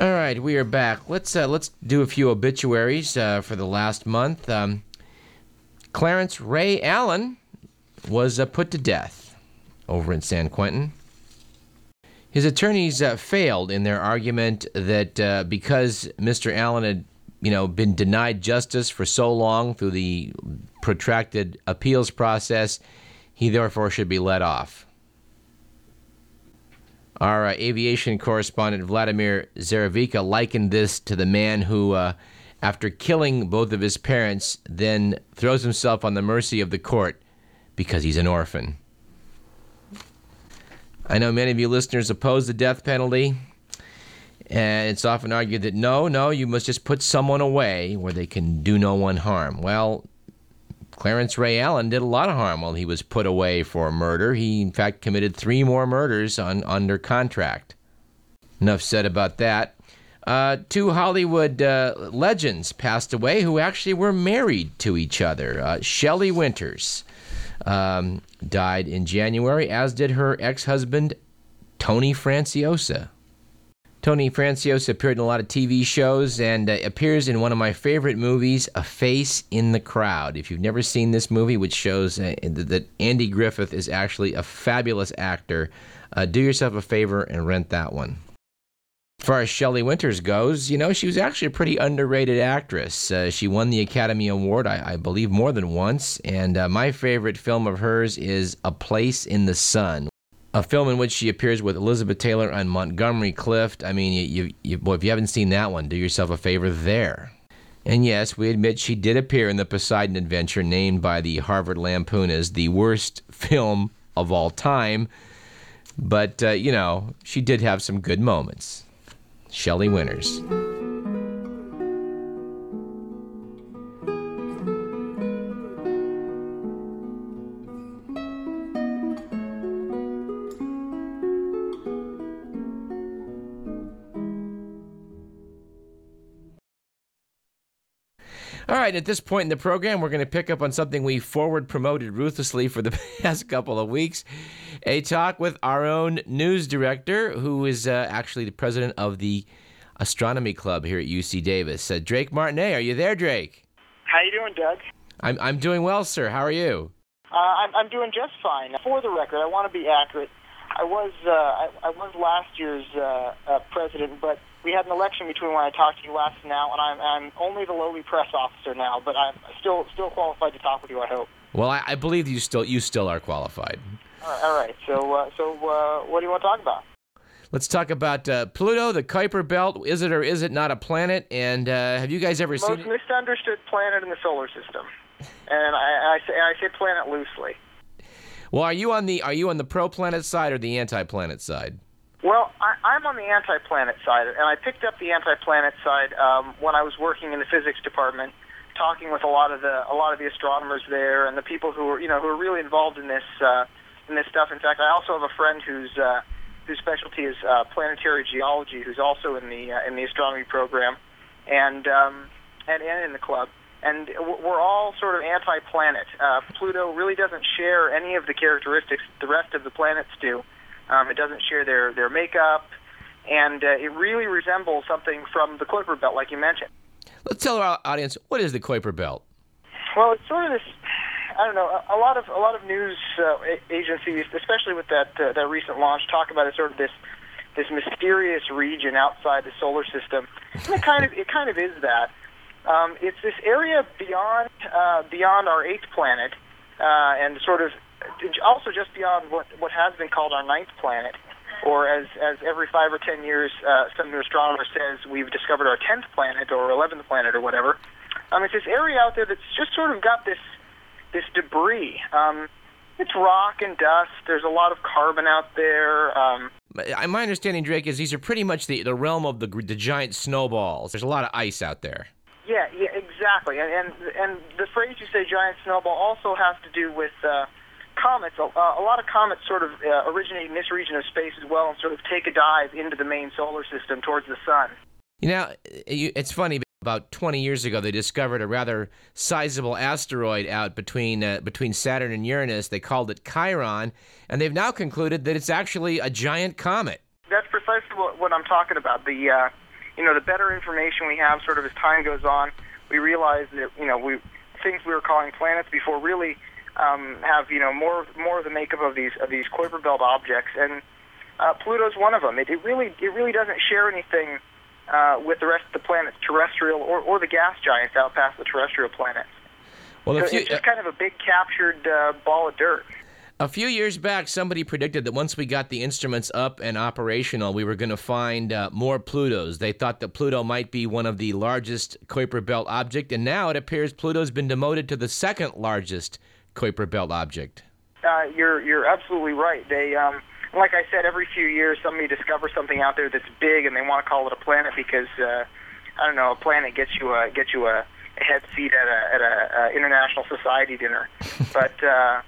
All right, we are back. Let's uh, let's do a few obituaries uh, for the last month. Um, Clarence Ray Allen was uh, put to death over in San Quentin. His attorneys uh, failed in their argument that uh, because Mr. Allen had, you know, been denied justice for so long through the protracted appeals process, he therefore should be let off. Our uh, aviation correspondent Vladimir Zaravica likened this to the man who, uh, after killing both of his parents, then throws himself on the mercy of the court because he's an orphan. I know many of you listeners oppose the death penalty, and it's often argued that no, no, you must just put someone away where they can do no one harm. Well, Clarence Ray Allen did a lot of harm while he was put away for murder. He, in fact, committed three more murders on, under contract. Enough said about that. Uh, two Hollywood uh, legends passed away who actually were married to each other. Uh, Shelley Winters um, died in January, as did her ex husband, Tony Franciosa. Tony Franciosa appeared in a lot of TV shows and uh, appears in one of my favorite movies, A Face in the Crowd. If you've never seen this movie, which shows uh, that Andy Griffith is actually a fabulous actor, uh, do yourself a favor and rent that one. As far as Shelley Winters goes, you know, she was actually a pretty underrated actress. Uh, she won the Academy Award, I, I believe, more than once. And uh, my favorite film of hers is A Place in the Sun, a film in which she appears with Elizabeth Taylor and Montgomery Clift. I mean, you, you, you, boy, if you haven't seen that one, do yourself a favor there. And yes, we admit she did appear in the Poseidon Adventure, named by the Harvard Lampoon as the worst film of all time. But, uh, you know, she did have some good moments. Shelley Winters. All right, at this point in the program, we're going to pick up on something we forward promoted ruthlessly for the past couple of weeks a talk with our own news director, who is uh, actually the president of the Astronomy Club here at UC Davis. Uh, Drake Martinet, are you there, Drake? How you doing, Doug? I'm, I'm doing well, sir. How are you? Uh, I'm, I'm doing just fine. For the record, I want to be accurate. I was uh, I, I was last year's uh, uh, president, but we had an election between when I talked to you last and now, and I'm, I'm only the lowly press officer now, but I'm still still qualified to talk with you. I hope. Well, I, I believe you still you still are qualified. All right. All right. So uh, so uh, what do you want to talk about? Let's talk about uh, Pluto, the Kuiper Belt. Is it or is it not a planet? And uh, have you guys ever Most seen it? misunderstood planet in the solar system, and I, I say I say planet loosely. Well, are you on the are you on the pro planet side or the anti planet side? Well, I, I'm on the anti-planet side, and I picked up the anti-planet side um, when I was working in the physics department, talking with a lot of the a lot of the astronomers there and the people who are you know who are really involved in this uh, in this stuff. In fact, I also have a friend whose uh, whose specialty is uh, planetary geology, who's also in the uh, in the astronomy program, and um, and, and in the club. And we're all sort of anti-planet. Uh, Pluto really doesn't share any of the characteristics the rest of the planets do. Um, it doesn't share their their makeup, and uh, it really resembles something from the Kuiper Belt, like you mentioned. Let's tell our audience what is the Kuiper Belt. Well, it's sort of this. I don't know. A, a lot of a lot of news uh, agencies, especially with that uh, that recent launch, talk about it sort of this this mysterious region outside the solar system. And it kind of it kind of is that. Um, it's this area beyond uh, beyond our eighth planet, uh, and sort of also just beyond what what has been called our ninth planet, or as as every five or ten years, uh, some new astronomer says we've discovered our tenth planet or eleventh planet or whatever. Um, it's this area out there that's just sort of got this this debris. Um, it's rock and dust. There's a lot of carbon out there. Um, My understanding, Drake, is these are pretty much the, the realm of the, the giant snowballs. There's a lot of ice out there. yeah, yeah, exactly. And and and the phrase you say, giant snowball, also has to do with uh, comets. A, a lot of comets sort of uh, originate in this region of space as well, and sort of take a dive into the main solar system towards the sun. You know, it's funny. About 20 years ago, they discovered a rather sizable asteroid out between uh, between Saturn and Uranus. They called it Chiron, and they've now concluded that it's actually a giant comet. That's precisely what, what I'm talking about. The uh, you know, the better information we have, sort of as time goes on, we realize that you know we things we were calling planets before really um, have you know more more of the makeup of these of these Kuiper Belt objects, and uh, Pluto's one of them. It, it really it really doesn't share anything uh, with the rest of the planets, terrestrial or, or the gas giants out past the terrestrial planets. Well, so you, it's just kind of a big captured uh, ball of dirt. A few years back, somebody predicted that once we got the instruments up and operational, we were going to find uh, more Plutos. They thought that Pluto might be one of the largest Kuiper Belt object, and now it appears Pluto's been demoted to the second largest Kuiper Belt object. Uh, you're you're absolutely right. They, um, like I said, every few years somebody discovers something out there that's big, and they want to call it a planet because uh, I don't know, a planet gets you a gets you a, a head seat at a at a, a international society dinner, but. Uh,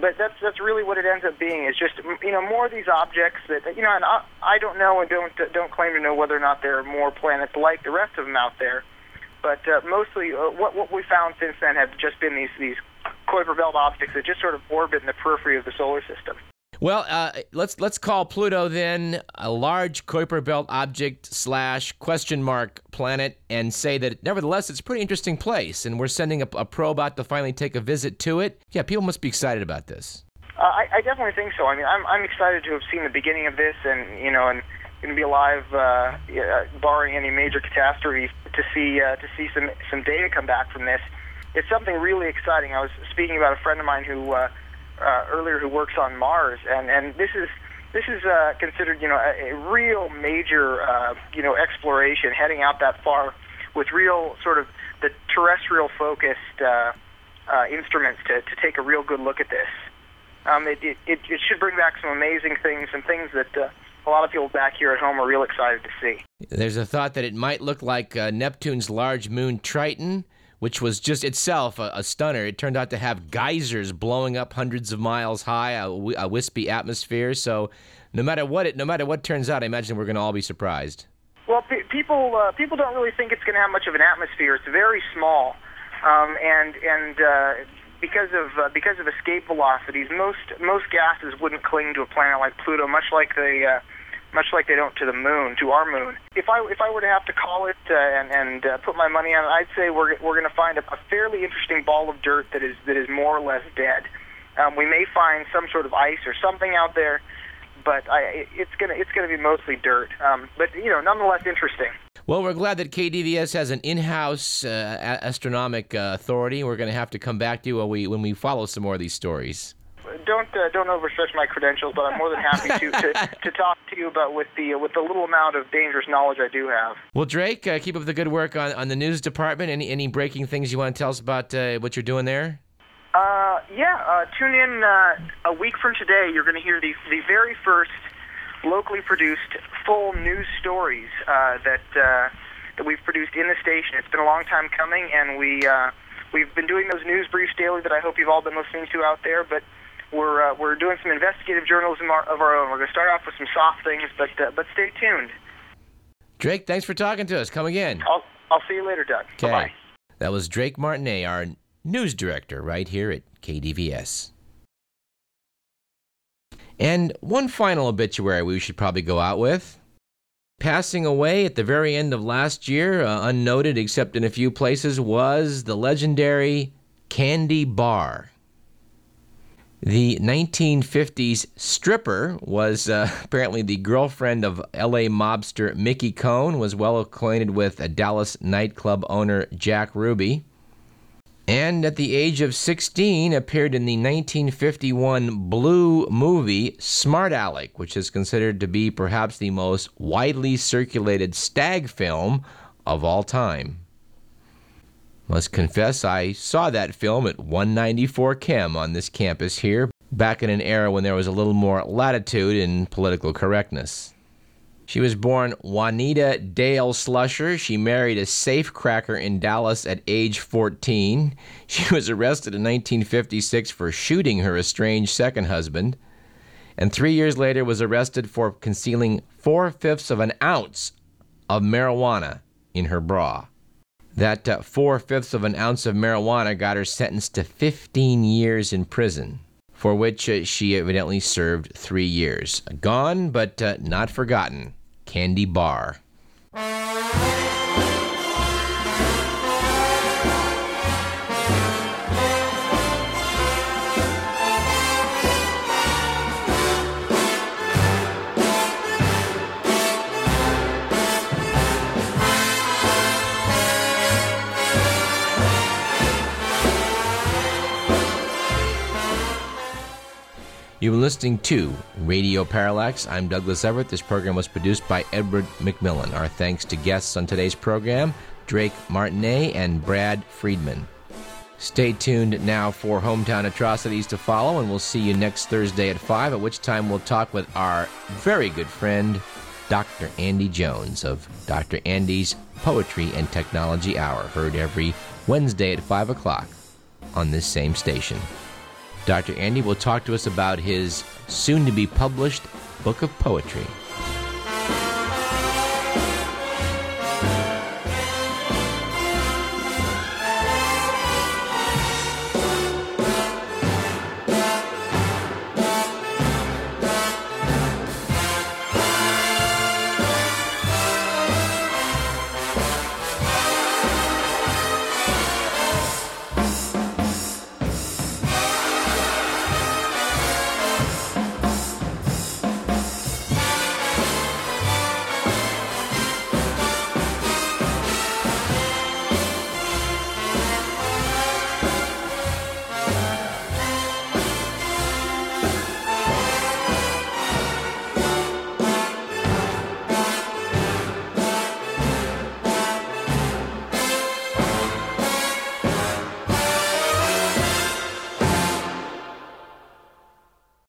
but that's that's really what it ends up being is just you know more of these objects that you know and I, I don't know and don't don't claim to know whether or not there are more planets like the rest of them out there, but uh, mostly uh, what what we found since then have just been these these Kuiper belt objects that just sort of orbit in the periphery of the solar system. Well, uh, let's let's call Pluto then a large Kuiper Belt object slash question mark planet, and say that nevertheless it's a pretty interesting place, and we're sending a, a probe out to finally take a visit to it. Yeah, people must be excited about this. Uh, I, I definitely think so. I mean, I'm I'm excited to have seen the beginning of this, and you know, and going to be alive, uh, barring any major catastrophe, to see uh, to see some some data come back from this. It's something really exciting. I was speaking about a friend of mine who. Uh, uh, earlier who works on Mars, and and this is this is uh, considered you know a, a real major uh, you know exploration, heading out that far with real sort of the terrestrial focused uh, uh, instruments to to take a real good look at this. Um, it, it it should bring back some amazing things, some things that. Uh, a lot of people back here at home are real excited to see. There's a thought that it might look like uh, Neptune's large moon Triton, which was just itself a, a, stunner. It turned out to have geysers blowing up hundreds of miles high, a, a wispy atmosphere. So, no matter what it, no matter what turns out, I imagine we're going to all be surprised. Well, pe- people uh, people don't really think it's going to have much of an atmosphere. It's very small, um, and and uh, because of uh, because of escape velocities, most most gases wouldn't cling to a planet like Pluto, much like the uh, much like they don't to the moon, to our moon. If I if I were to have to call it uh, and and uh, put my money on it, I'd say we're we're going to find a, a fairly interesting ball of dirt that is that is more or less dead. Um, we may find some sort of ice or something out there, but I, it's gonna it's gonna be mostly dirt. Um, but you know, nonetheless interesting. Well, we're glad that KDVS has an in-house uh, astronomic uh, authority. We're going to have to come back to you when we when we follow some more of these stories don't uh, don't overstretch my credentials, but I'm more than happy to, to, to talk to you about with the uh, with the little amount of dangerous knowledge I do have. Well, Drake, uh, keep up the good work on, on the news department. Any any breaking things you want to tell us about uh, what you're doing there? Uh, yeah, uh, tune in a week from today. You're going to hear the the very first locally produced full news stories that that we've produced in the station. It's been a long time coming, and we. We've been doing those news briefs daily that I hope you've all been listening to out there, but we're uh, we're doing some investigative journalism of our own. We're going to start off with some soft things, but uh, but stay tuned. Drake, thanks for talking to us. Come again. I'll I'll see you later, Doug. Okay. Bye. That was Drake Martinet, our news director, right here at KDVS. And one final obituary we should probably go out with. Passing away at the very end of last year, uh, unnoted except in a few places, was the legendary Candy Barr. The 1950s stripper was uh, apparently the girlfriend of LA mobster Mickey Cohen, was well acquainted with a Dallas nightclub owner Jack Ruby, and at the age of 16 appeared in the 1951 Blue movie Smart Alec, which is considered to be perhaps the most widely circulated stag film of all time. Must confess, I saw that film at 194 Chem on this campus here, back in an era when there was a little more latitude in political correctness. She was born Juanita Dale Slusher. She married a safecracker in Dallas at age 14. She was arrested in 1956 for shooting her estranged second husband, and three years later was arrested for concealing four fifths of an ounce of marijuana in her bra. That uh, four fifths of an ounce of marijuana got her sentenced to 15 years in prison, for which uh, she evidently served three years. Gone, but uh, not forgotten. Candy Barr. You've been listening to Radio Parallax. I'm Douglas Everett. This program was produced by Edward McMillan. Our thanks to guests on today's program Drake Martinet and Brad Friedman. Stay tuned now for Hometown Atrocities to follow, and we'll see you next Thursday at 5, at which time we'll talk with our very good friend, Dr. Andy Jones of Dr. Andy's Poetry and Technology Hour, heard every Wednesday at 5 o'clock on this same station. Dr. Andy will talk to us about his soon to be published book of poetry.